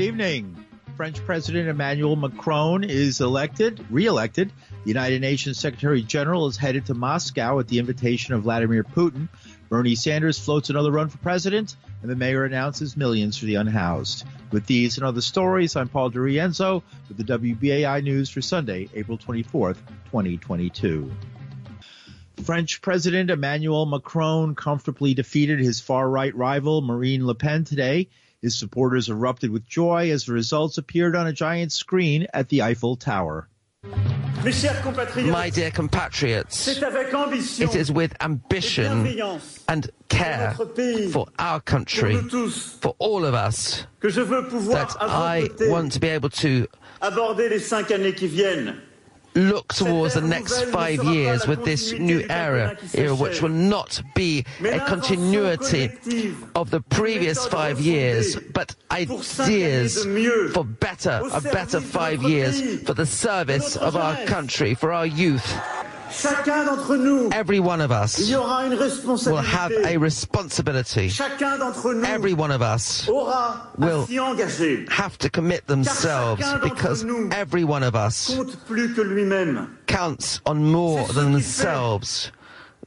Good evening. French President Emmanuel Macron is elected, re-elected. The United Nations Secretary General is headed to Moscow at the invitation of Vladimir Putin. Bernie Sanders floats another run for president, and the mayor announces millions for the unhoused. With these and other stories, I'm Paul DiRienzo with the WBAI News for Sunday, April 24th, 2022. French President Emmanuel Macron comfortably defeated his far-right rival Marine Le Pen today. His supporters erupted with joy as the results appeared on a giant screen at the Eiffel Tower. My dear compatriots, it is with ambition and care for our country, for all of us, that I want to be able to look towards the next five years with this new era, era which will not be a continuity of the previous five years, but ideas for better, a better five years for the service of our country, for our youth. Every one of us will have a responsibility. Every one of us will have to commit themselves because every one of us counts on more than themselves.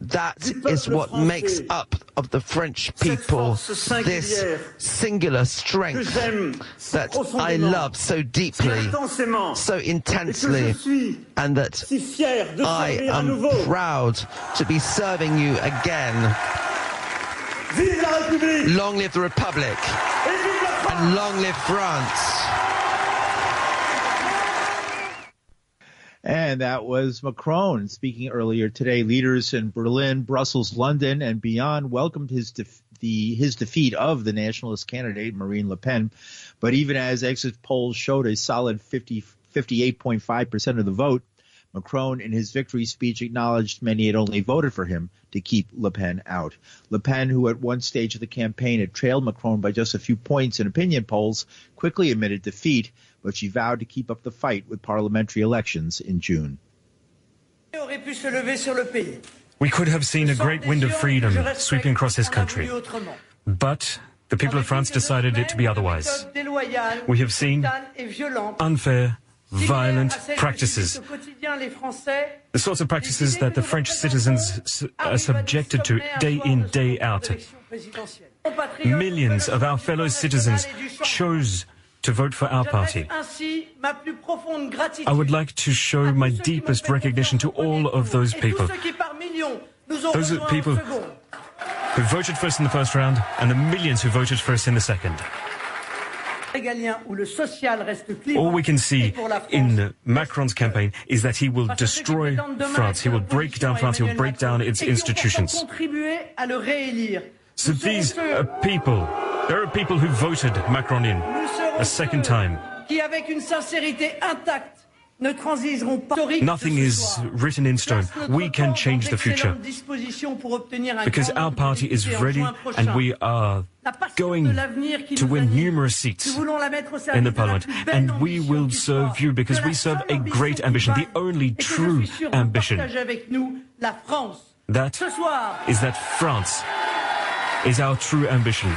That is what makes up of the French people this singular strength that I love so deeply, so intensely, and that I am proud to be serving you again. Long live the Republic. And long live France. And that was Macron speaking earlier today. Leaders in Berlin, Brussels, London, and beyond welcomed his def- the his defeat of the nationalist candidate Marine Le Pen. But even as exit polls showed a solid 50, 58.5 percent of the vote, Macron, in his victory speech, acknowledged many had only voted for him to keep Le Pen out. Le Pen, who at one stage of the campaign had trailed Macron by just a few points in opinion polls, quickly admitted defeat, but she vowed to keep up the fight with parliamentary elections in June. We could have seen a great wind of freedom sweeping across this country. But the people of France decided it to be otherwise. We have seen unfair, violent practices. The sorts of practices that the French citizens are subjected to day in, day out. Millions of our fellow citizens chose to vote for our party. I would like to show my deepest recognition to all of those people. Those are people who voted for us in the first round and the millions who voted for us in the second. All we can see in Macron's campaign is that he will destroy France. He will break down France. He will break down its institutions. So these are people, there are people who voted Macron in a second time. Nothing is written in stone. We can change the future. Because our party is ready and we are going to win numerous seats in the parliament. And we will serve you because we serve a great ambition, the only true ambition. That is that France is our true ambition.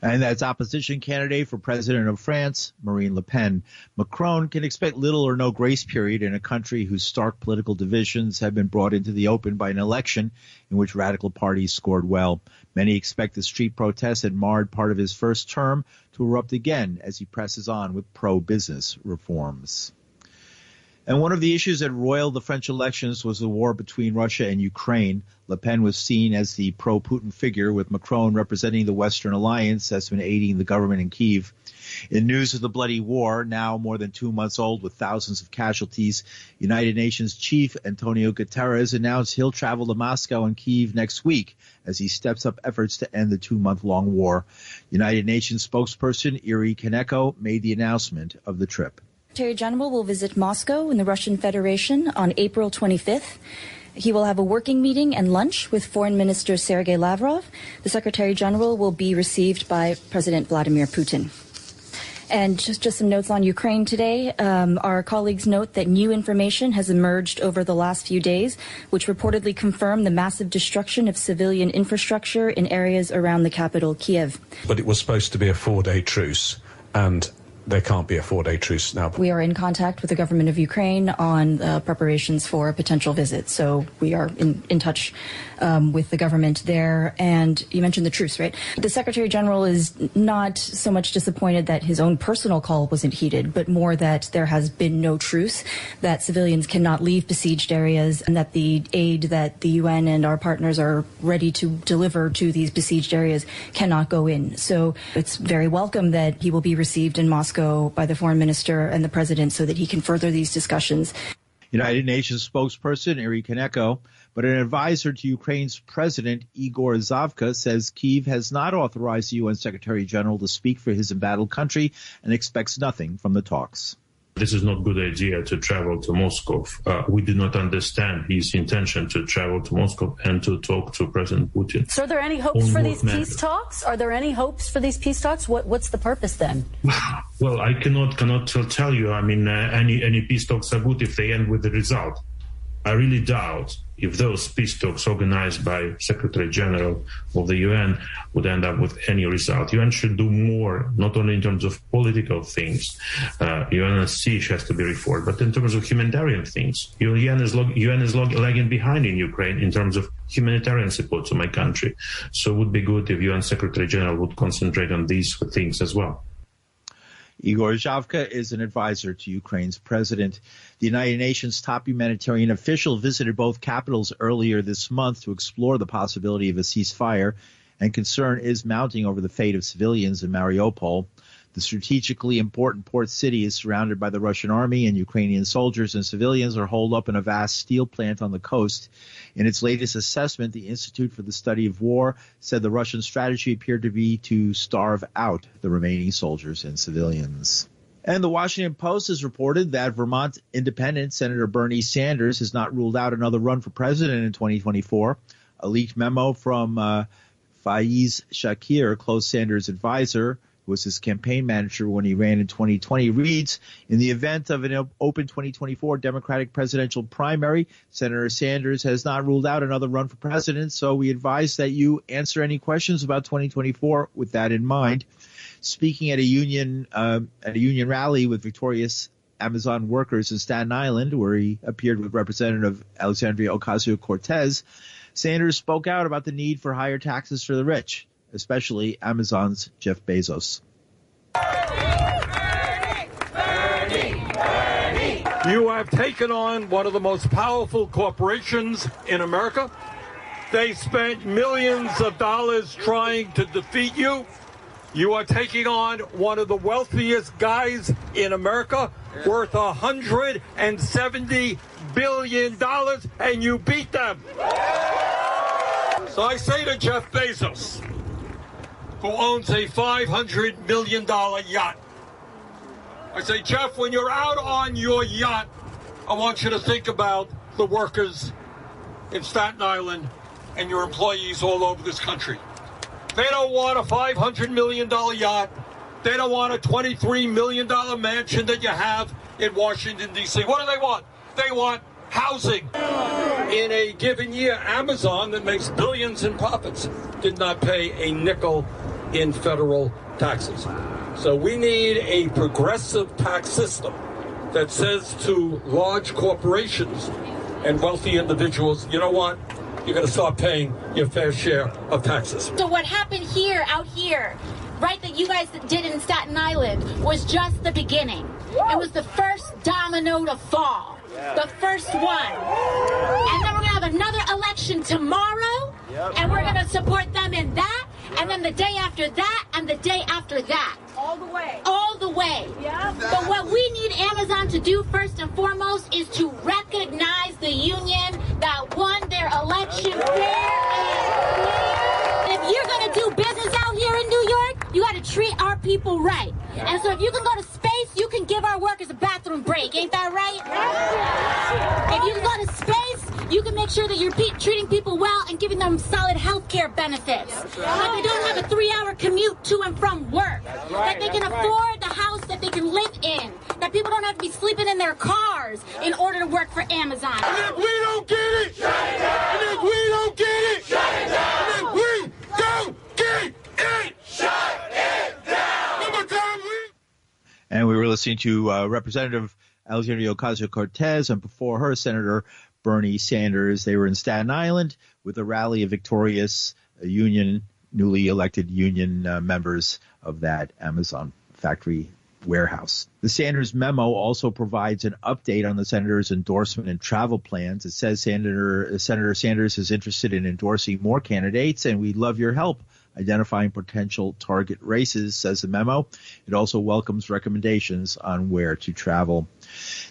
And that's opposition candidate for president of France, Marine Le Pen. Macron can expect little or no grace period in a country whose stark political divisions have been brought into the open by an election in which radical parties scored well. Many expect the street protests that marred part of his first term to erupt again as he presses on with pro-business reforms. And one of the issues that roiled the French elections was the war between Russia and Ukraine. Le Pen was seen as the pro-Putin figure, with Macron representing the Western alliance that's been aiding the government in Kiev. In news of the bloody war, now more than two months old with thousands of casualties, United Nations Chief Antonio Guterres announced he'll travel to Moscow and Kiev next week as he steps up efforts to end the two-month-long war. United Nations spokesperson Eri Kaneko made the announcement of the trip. Secretary General will visit Moscow in the Russian Federation on April 25th. He will have a working meeting and lunch with Foreign Minister Sergei Lavrov. The Secretary General will be received by President Vladimir Putin. And just, just some notes on Ukraine today. Um, our colleagues note that new information has emerged over the last few days, which reportedly confirm the massive destruction of civilian infrastructure in areas around the capital, Kiev. But it was supposed to be a four day truce. And there can't be a four day truce now. We are in contact with the government of Ukraine on uh, preparations for a potential visit. So we are in, in touch um, with the government there. And you mentioned the truce, right? The Secretary General is not so much disappointed that his own personal call wasn't heeded, but more that there has been no truce, that civilians cannot leave besieged areas, and that the aid that the UN and our partners are ready to deliver to these besieged areas cannot go in. So it's very welcome that he will be received in Moscow By the foreign minister and the president so that he can further these discussions. United Nations spokesperson Eri Kaneko, but an advisor to Ukraine's president Igor Zhovkva says Kiev has not authorized the UN Secretary General to speak for his embattled country and expects nothing from the talks this is not good idea to travel to Moscow. Uh, we do not understand his intention to travel to Moscow and to talk to President Putin. So are there any hopes for these peace talks? Are there any hopes for these peace talks? What, what's the purpose then? Well, I cannot cannot tell you. I mean, uh, any any peace talks are good if they end with the result. I really doubt if those peace talks organized by Secretary General of the UN would end up with any result. UN should do more, not only in terms of political things. Uh, UNSC has to be reformed, but in terms of humanitarian things. UN is, log- UN is log- lagging behind in Ukraine in terms of humanitarian support to my country. So it would be good if UN Secretary General would concentrate on these things as well. Igor Zhovkva is an advisor to Ukraine's president. The United Nations top humanitarian official visited both capitals earlier this month to explore the possibility of a ceasefire, and concern is mounting over the fate of civilians in Mariupol. The strategically important port city is surrounded by the Russian army, and Ukrainian soldiers and civilians are holed up in a vast steel plant on the coast. In its latest assessment, the Institute for the Study of War said the Russian strategy appeared to be to starve out the remaining soldiers and civilians. And the Washington Post has reported that Vermont Independent Senator Bernie Sanders has not ruled out another run for president in 2024. A leaked memo from uh, Faiz Shakir, close Sanders advisor, was his campaign manager when he ran in 2020, reads In the event of an open 2024 Democratic presidential primary, Senator Sanders has not ruled out another run for president, so we advise that you answer any questions about 2024 with that in mind. Speaking at a union uh, at a union rally with victorious Amazon workers in Staten Island, where he appeared with Representative Alexandria Ocasio Cortez, Sanders spoke out about the need for higher taxes for the rich especially Amazon's Jeff Bezos. You have taken on one of the most powerful corporations in America. They spent millions of dollars trying to defeat you. You are taking on one of the wealthiest guys in America, worth $170 billion, and you beat them. So I say to Jeff Bezos, who owns a $500 million yacht. I say, Jeff, when you're out on your yacht, I want you to think about the workers in Staten Island and your employees all over this country. They don't want a $500 million yacht. They don't want a $23 million mansion that you have in Washington, D.C. What do they want? They want housing. In a given year, Amazon, that makes billions in profits, did not pay a nickel in federal taxes. So we need a progressive tax system that says to large corporations and wealthy individuals, you know what? You're going to start paying your fair share of taxes. So what happened here, out here, right, that you guys did in Staten Island was just the beginning. It was the first domino to fall. The first one. And then we're going to have another election tomorrow, and we're going to support them in that and then the day after that, and the day after that. All the way. All the way. Yeah. But what we need Amazon to do first and foremost is to recognize the union that won their election fair and If you're going to do business out here in New York, you got to treat our people right. And so if you can go to space, you can give our workers a bathroom break. Ain't that right? If you can go to space, you can make sure that you're pe- treating people well and giving them solid health care benefits. That they don't have a three hour commute to and from work. That they can afford the house that they can live in. That people don't have to be sleeping in their cars in order to work for Amazon. And if we don't get it, shut it down. And if we don't get it, shut it down. And if we don't get it, shut it down. One time, we. And we were listening to uh, Representative Alexandria Ocasio Cortez, and before her, Senator Bernie Sanders. They were in Staten Island with a rally of victorious uh, union, newly elected union uh, members of that Amazon factory warehouse. The Sanders memo also provides an update on the senator's endorsement and travel plans. It says Senator Senator Sanders is interested in endorsing more candidates, and we'd love your help identifying potential target races, says the memo. It also welcomes recommendations on where to travel.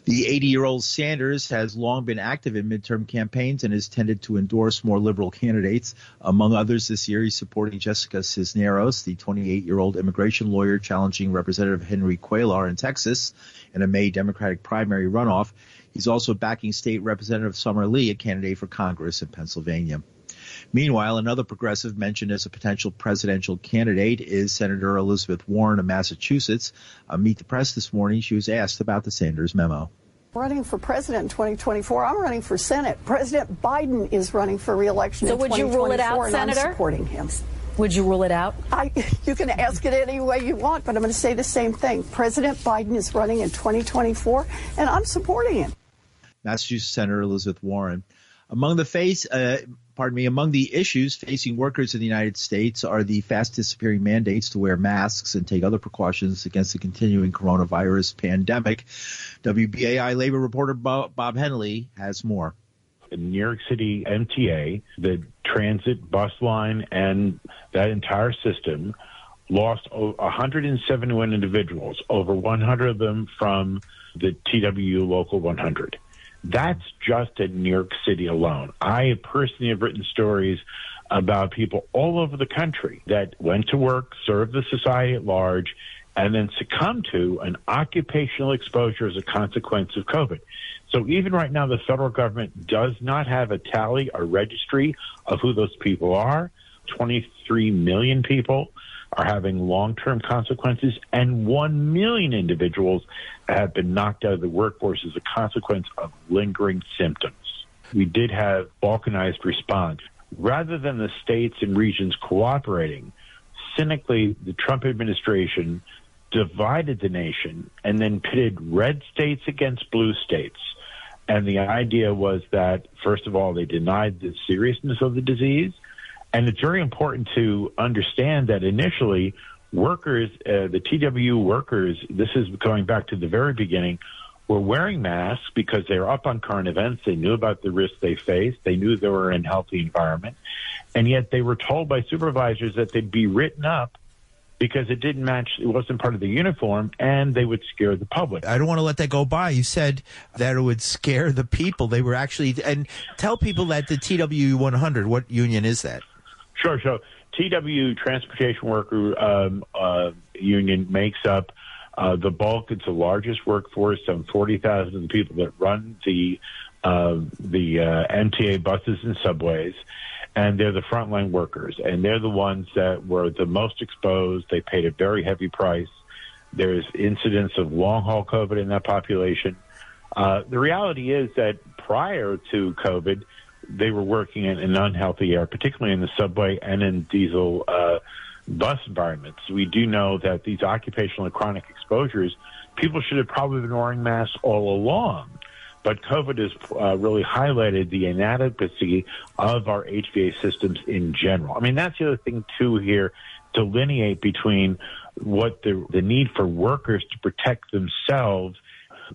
The 80 year old Sanders has long been active in midterm campaigns and has tended to endorse more liberal candidates. Among others, this year he's supporting Jessica Cisneros, the 28 year old immigration lawyer challenging Representative Henry Cuellar in Texas in a May Democratic primary runoff. He's also backing State Representative Summer Lee, a candidate for Congress in Pennsylvania. Meanwhile, another progressive mentioned as a potential presidential candidate is Senator Elizabeth Warren of Massachusetts. On Meet the Press this morning, she was asked about the Sanders memo. Running for president in 2024. I'm running for Senate. President Biden is running for reelection so in would you rule it out, Senator? I'm supporting him. Would you rule it out? I, you can ask it any way you want, but I'm going to say the same thing. President Biden is running in 2024, and I'm supporting him. Massachusetts Senator Elizabeth Warren. Among the face, uh, pardon me, among the issues facing workers in the United States are the fast disappearing mandates to wear masks and take other precautions against the continuing coronavirus pandemic. WBAI labor reporter Bob Hennelly has more. In New York City MTA, the transit bus line and that entire system lost 171 individuals, over 100 of them from the TWU Local 100. That's just in New York City alone. I personally have written stories about people all over the country that went to work, served the society at large, and then succumbed to an occupational exposure as a consequence of COVID. So even right now, the federal government does not have a tally, a registry of who those people are. 23 million people are having long-term consequences, and 1 million individuals have been knocked out of the workforce as a consequence of lingering symptoms. We did have balkanized response. Rather than the states and regions cooperating, cynically, the Trump administration divided the nation and then pitted red states against blue states. And the idea was that, first of all, they denied the seriousness of the disease. And it's very important to understand that initially workers, uh, the TWU workers, this is going back to the very beginning, were wearing masks because they were up on current events. They knew about the risks they faced. They knew they were in a healthy environment. And yet they were told by supervisors that they'd be written up because it didn't match, it wasn't part of the uniform, and they would scare the public. I don't want to let that go by. You said that it would scare the people. They were actually, and tell people that the TWU 100, what union is that? Sure. So TW Transportation Worker um, uh, Union makes up uh, the bulk. It's the largest workforce. Some forty thousand people that run the uh, the uh, MTA buses and subways, and they're the frontline workers, and they're the ones that were the most exposed. They paid a very heavy price. There's incidents of long haul COVID in that population. Uh, the reality is that prior to COVID, they were working in an unhealthy air, particularly in the subway and in diesel uh, bus environments. We do know that these occupational and chronic exposures, people should have probably been wearing masks all along. But COVID has uh, really highlighted the inadequacy of our HVA systems in general. I mean, that's the other thing, too, here, delineate between what the, the need for workers to protect themselves.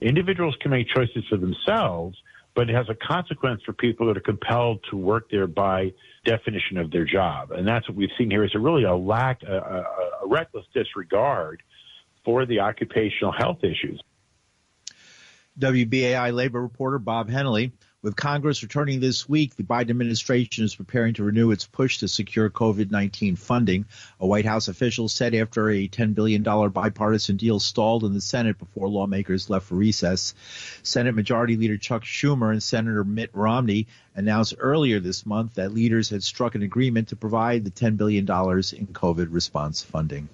Individuals can make choices for themselves, but it has a consequence for people that are compelled to work there by definition of their job. And that's what we've seen here is a really a lack, a, a, reckless disregard for the occupational health issues. WBAI labor reporter Bob Hennelly with Congress returning this week, the Biden administration is preparing to renew its push to secure COVID 19 funding. A White House official said after a $10 billion bipartisan deal stalled in the Senate before lawmakers left for recess. Senate Majority Leader Chuck Schumer and Senator Mitt Romney announced earlier this month that leaders had struck an agreement to provide the $10 billion in COVID response funding.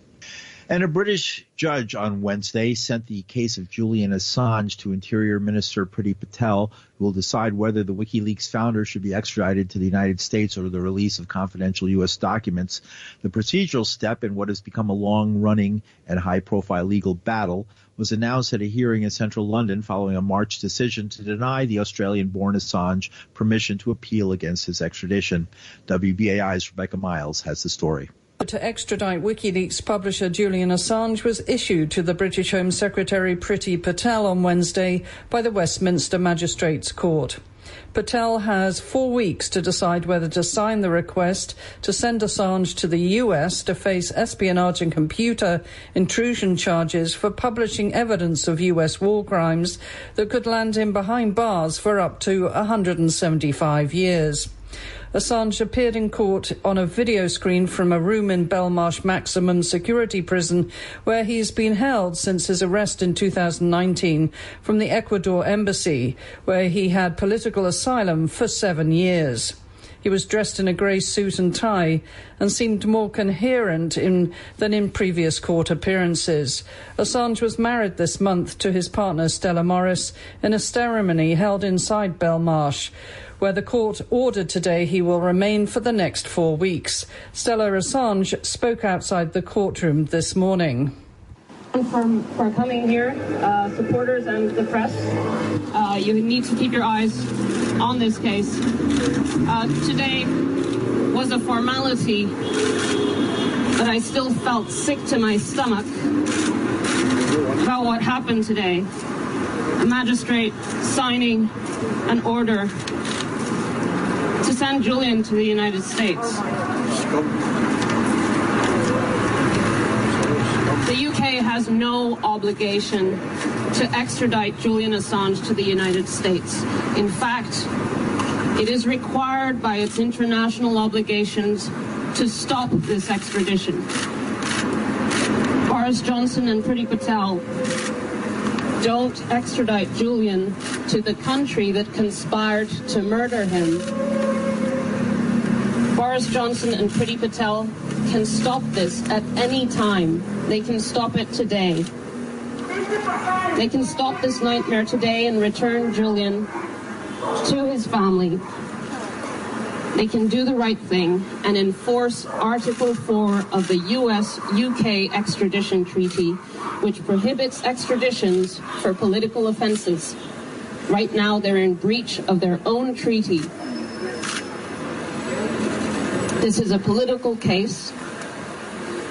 And a British judge on Wednesday sent the case of Julian Assange to Interior Minister Priti Patel, who will decide whether the WikiLeaks founder should be extradited to the United States or the release of confidential U.S. documents. The procedural step in what has become a long running and high profile legal battle was announced at a hearing in central London following a March decision to deny the Australian born Assange permission to appeal against his extradition. WBAI's Rebecca Miles has the story to extradite WikiLeaks publisher Julian Assange was issued to the British Home Secretary Priti Patel on Wednesday by the Westminster Magistrates Court. Patel has four weeks to decide whether to sign the request to send Assange to the US to face espionage and computer intrusion charges for publishing evidence of US war crimes that could land him behind bars for up to 175 years. Assange appeared in court on a video screen from a room in Belmarsh Maximum Security Prison, where he's been held since his arrest in 2019 from the Ecuador Embassy, where he had political asylum for seven years. He was dressed in a grey suit and tie and seemed more coherent in, than in previous court appearances. Assange was married this month to his partner Stella Moris in a ceremony held inside Belmarsh where the court ordered today he will remain for the next four weeks. Stella Assange spoke outside the courtroom this morning. For, for coming here, uh, supporters and the press, uh, you need to keep your eyes on this case. Uh, today was a formality, but I still felt sick to my stomach about what happened today. A magistrate signing an order send Julian to the United States. The UK has no obligation to extradite Julian Assange to the United States. In fact, it is required by its international obligations to stop this extradition. Boris Johnson and Priti Patel don't extradite Julian to the country that conspired to murder him Boris Johnson and Priti Patel can stop this at any time. They can stop it today. They can stop this nightmare today and return Julian to his family. They can do the right thing and enforce Article 4 of the US UK extradition treaty, which prohibits extraditions for political offenses. Right now, they're in breach of their own treaty this is a political case,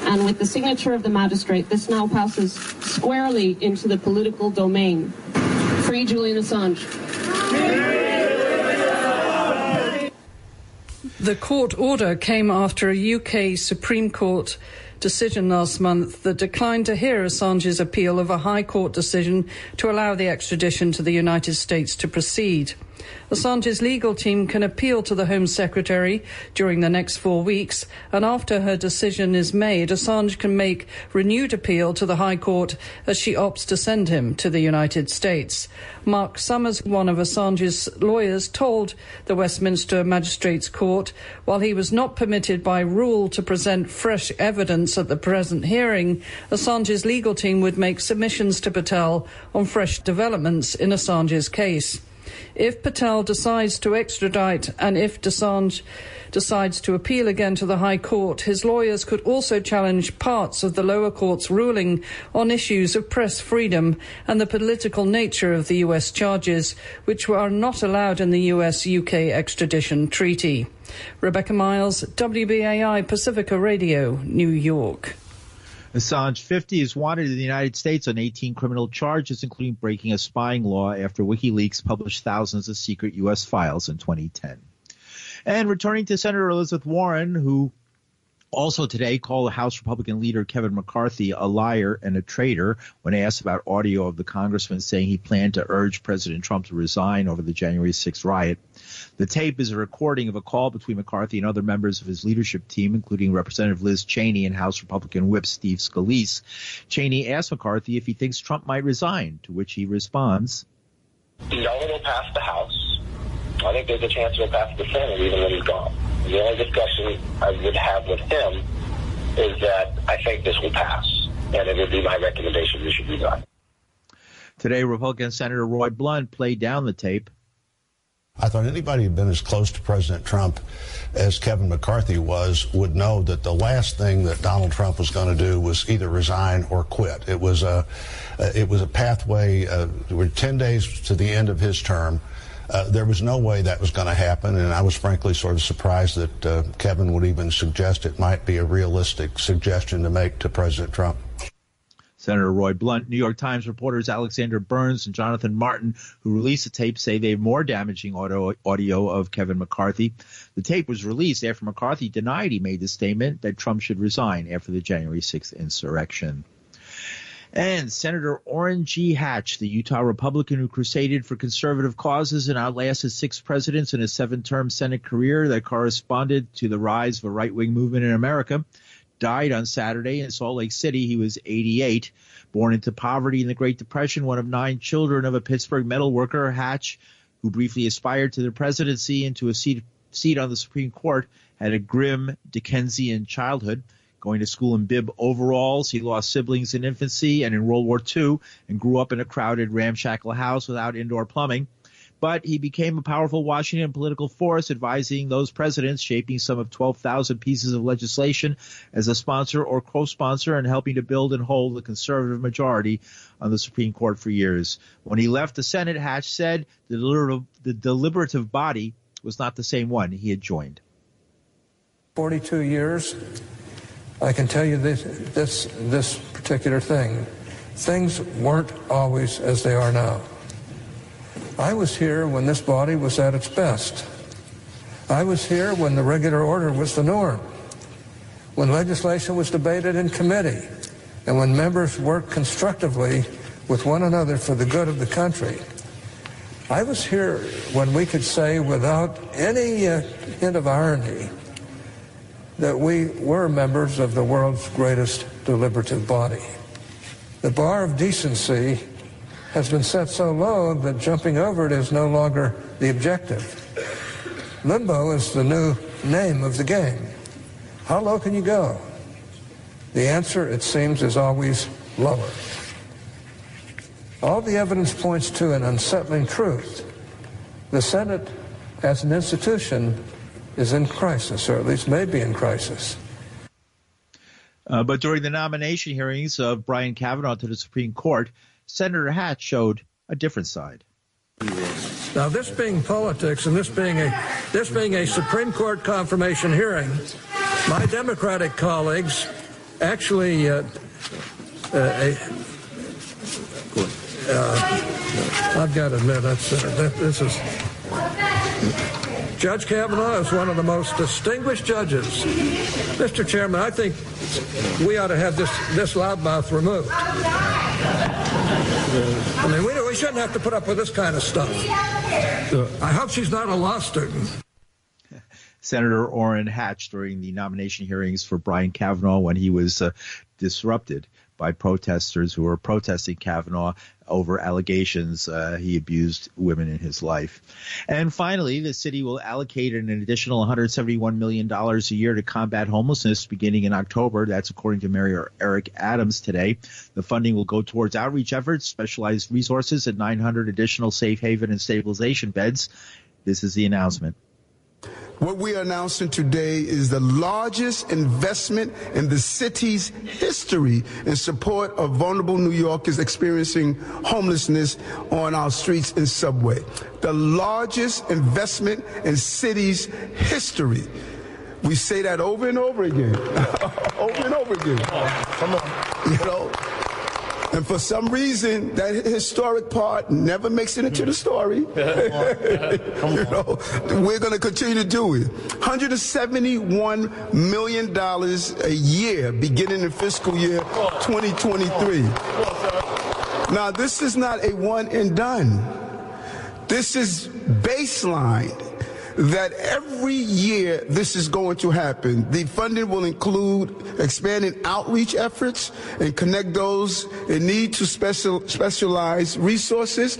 and with the signature of the magistrate, this now passes squarely into the political domain. Free Julian Assange. The court order came after a UK Supreme Court decision last month that declined to hear Assange's appeal of a High Court decision to allow the extradition to the United States to proceed. Assange's legal team can appeal to the Home Secretary during the next four weeks, and after her decision is made, Assange can make renewed appeal to the High Court as she opts to send him to the United States. Mark Summers, one of Assange's lawyers, told the Westminster Magistrates Court while he was not permitted by rule to present fresh evidence at the present hearing, Assange's legal team would make submissions to Patel on fresh developments in Assange's case. If Patel decides to extradite and if Assange decides to appeal again to the High Court, his lawyers could also challenge parts of the lower court's ruling on issues of press freedom and the political nature of the US charges, which are not allowed in the US UK extradition treaty. Rebecca Miles, WBAI Pacifica Radio, New York. Assange 50 is wanted in the United States on 18 criminal charges, including breaking a spying law after WikiLeaks published thousands of secret U.S. files in 2010. And returning to Senator Elizabeth Warren, who also today called House Republican leader Kevin McCarthy a liar and a traitor when asked about audio of the congressman saying he planned to urge President Trump to resign over the January 6th riot. The tape is a recording of a call between McCarthy and other members of his leadership team, including Representative Liz Cheney and House Republican Whip Steve Scalise. Cheney asked McCarthy if he thinks Trump might resign, to which he responds, No, it'll pass the House. I think there's a chance it'll pass the Senate even when he's gone. The only discussion I would have with him is that I think this will pass. and it would be my recommendation this should be done. Today, Republican Senator Roy Blunt played down the tape. I thought anybody who'd been as close to President Trump as Kevin McCarthy was would know that the last thing that Donald Trump was going to do was either resign or quit. It was a, it was a pathway. Uh, we're 10 days to the end of his term. Uh, there was no way that was going to happen, and I was frankly sort of surprised that uh, Kevin would even suggest it might be a realistic suggestion to make to President Trump. Senator Roy Blunt, New York Times reporters Alexander Burns and Jonathan Martin, who released the tape, say they have more damaging audio, audio of Kevin McCarthy. The tape was released after McCarthy denied he made the statement that Trump should resign after the January 6th insurrection. And Senator Orrin G. Hatch, the Utah Republican who crusaded for conservative causes and outlasted six presidents in his seven term Senate career that corresponded to the rise of a right wing movement in America, died on Saturday in Salt Lake City. He was 88. Born into poverty in the Great Depression, one of nine children of a Pittsburgh metal worker, Hatch, who briefly aspired to the presidency and to a seat, seat on the Supreme Court, had a grim Dickensian childhood. Going to school in bib overalls, he lost siblings in infancy and in World War II and grew up in a crowded, ramshackle house without indoor plumbing but he became a powerful Washington political force, advising those presidents, shaping some of 12,000 pieces of legislation as a sponsor or co-sponsor, and helping to build and hold the conservative majority on the Supreme Court for years. When he left the Senate, Hatch said the deliberative, the deliberative body was not the same one he had joined. 42 years, I can tell you this, this, this particular thing. Things weren't always as they are now. I was here when this body was at its best. I was here when the regular order was the norm, when legislation was debated in committee, and when members worked constructively with one another for the good of the country. I was here when we could say without any uh, hint of irony that we were members of the world's greatest deliberative body. The bar of decency has been set so low that jumping over it is no longer the objective. Limbo is the new name of the game. How low can you go? The answer, it seems, is always lower. All the evidence points to an unsettling truth. The Senate, as an institution, is in crisis, or at least may be in crisis. Uh, but during the nomination hearings of Brian Kavanaugh to the Supreme Court, Senator Hatch showed a different side. Now, this being politics and this being a this being a Supreme Court confirmation hearing, my Democratic colleagues actually uh, uh, uh, I've got to admit that's uh, that, this is Judge Kavanaugh is one of the most distinguished judges. Mr. Chairman, I think we ought to have this this loudmouth removed. I mean, we, we shouldn't have to put up with this kind of stuff. Uh, I hope she's not a law student. Senator Orrin Hatch during the nomination hearings for Brian Kavanaugh when he was uh, disrupted by protesters who were protesting Kavanaugh over allegations uh, he abused women in his life. And finally, the city will allocate an additional $171 million a year to combat homelessness beginning in October. That's according to Mayor Eric Adams today. The funding will go towards outreach efforts, specialized resources, and 900 additional safe haven and stabilization beds. This is the announcement. What we are announcing today is the largest investment in the city's history in support of vulnerable New Yorkers experiencing homelessness on our streets and subway. The largest investment in city's history. We say that over and over again. over and over again. Come on. You know, and for some reason, that historic part never makes it into the story. you know, we're going to continue to do it. $171 million a year beginning in fiscal year 2023. Now, this is not a one and done. This is baseline that every year this is going to happen. The funding will include expanding outreach efforts and connect those in need to special, specialized resources.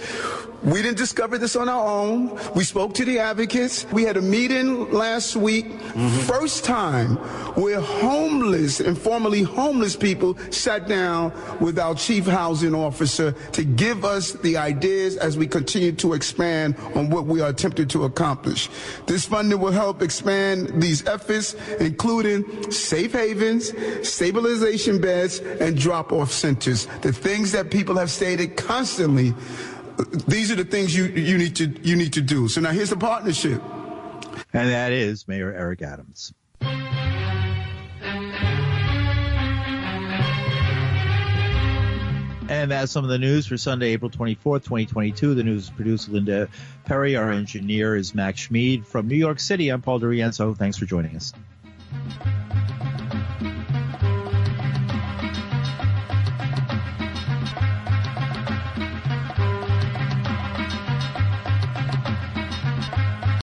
We didn't discover this on our own. We spoke to the advocates. We had a meeting last week, mm-hmm. first time where homeless and formerly homeless people sat down with our chief housing officer to give us the ideas as we continue to expand on what we are attempting to accomplish. This funding will help expand these efforts, including safe havens, stabilization beds, and drop-off centers. The things that people have stated constantly these are the things you you need to you need to do. So now here's the partnership. And that is Mayor Eric Adams. And that's some of the news for Sunday, April 24th, 2022. The news is produced Linda Perry. Our engineer is Max Schmid. From New York City, I'm Paul DiRienzo. Thanks for joining us.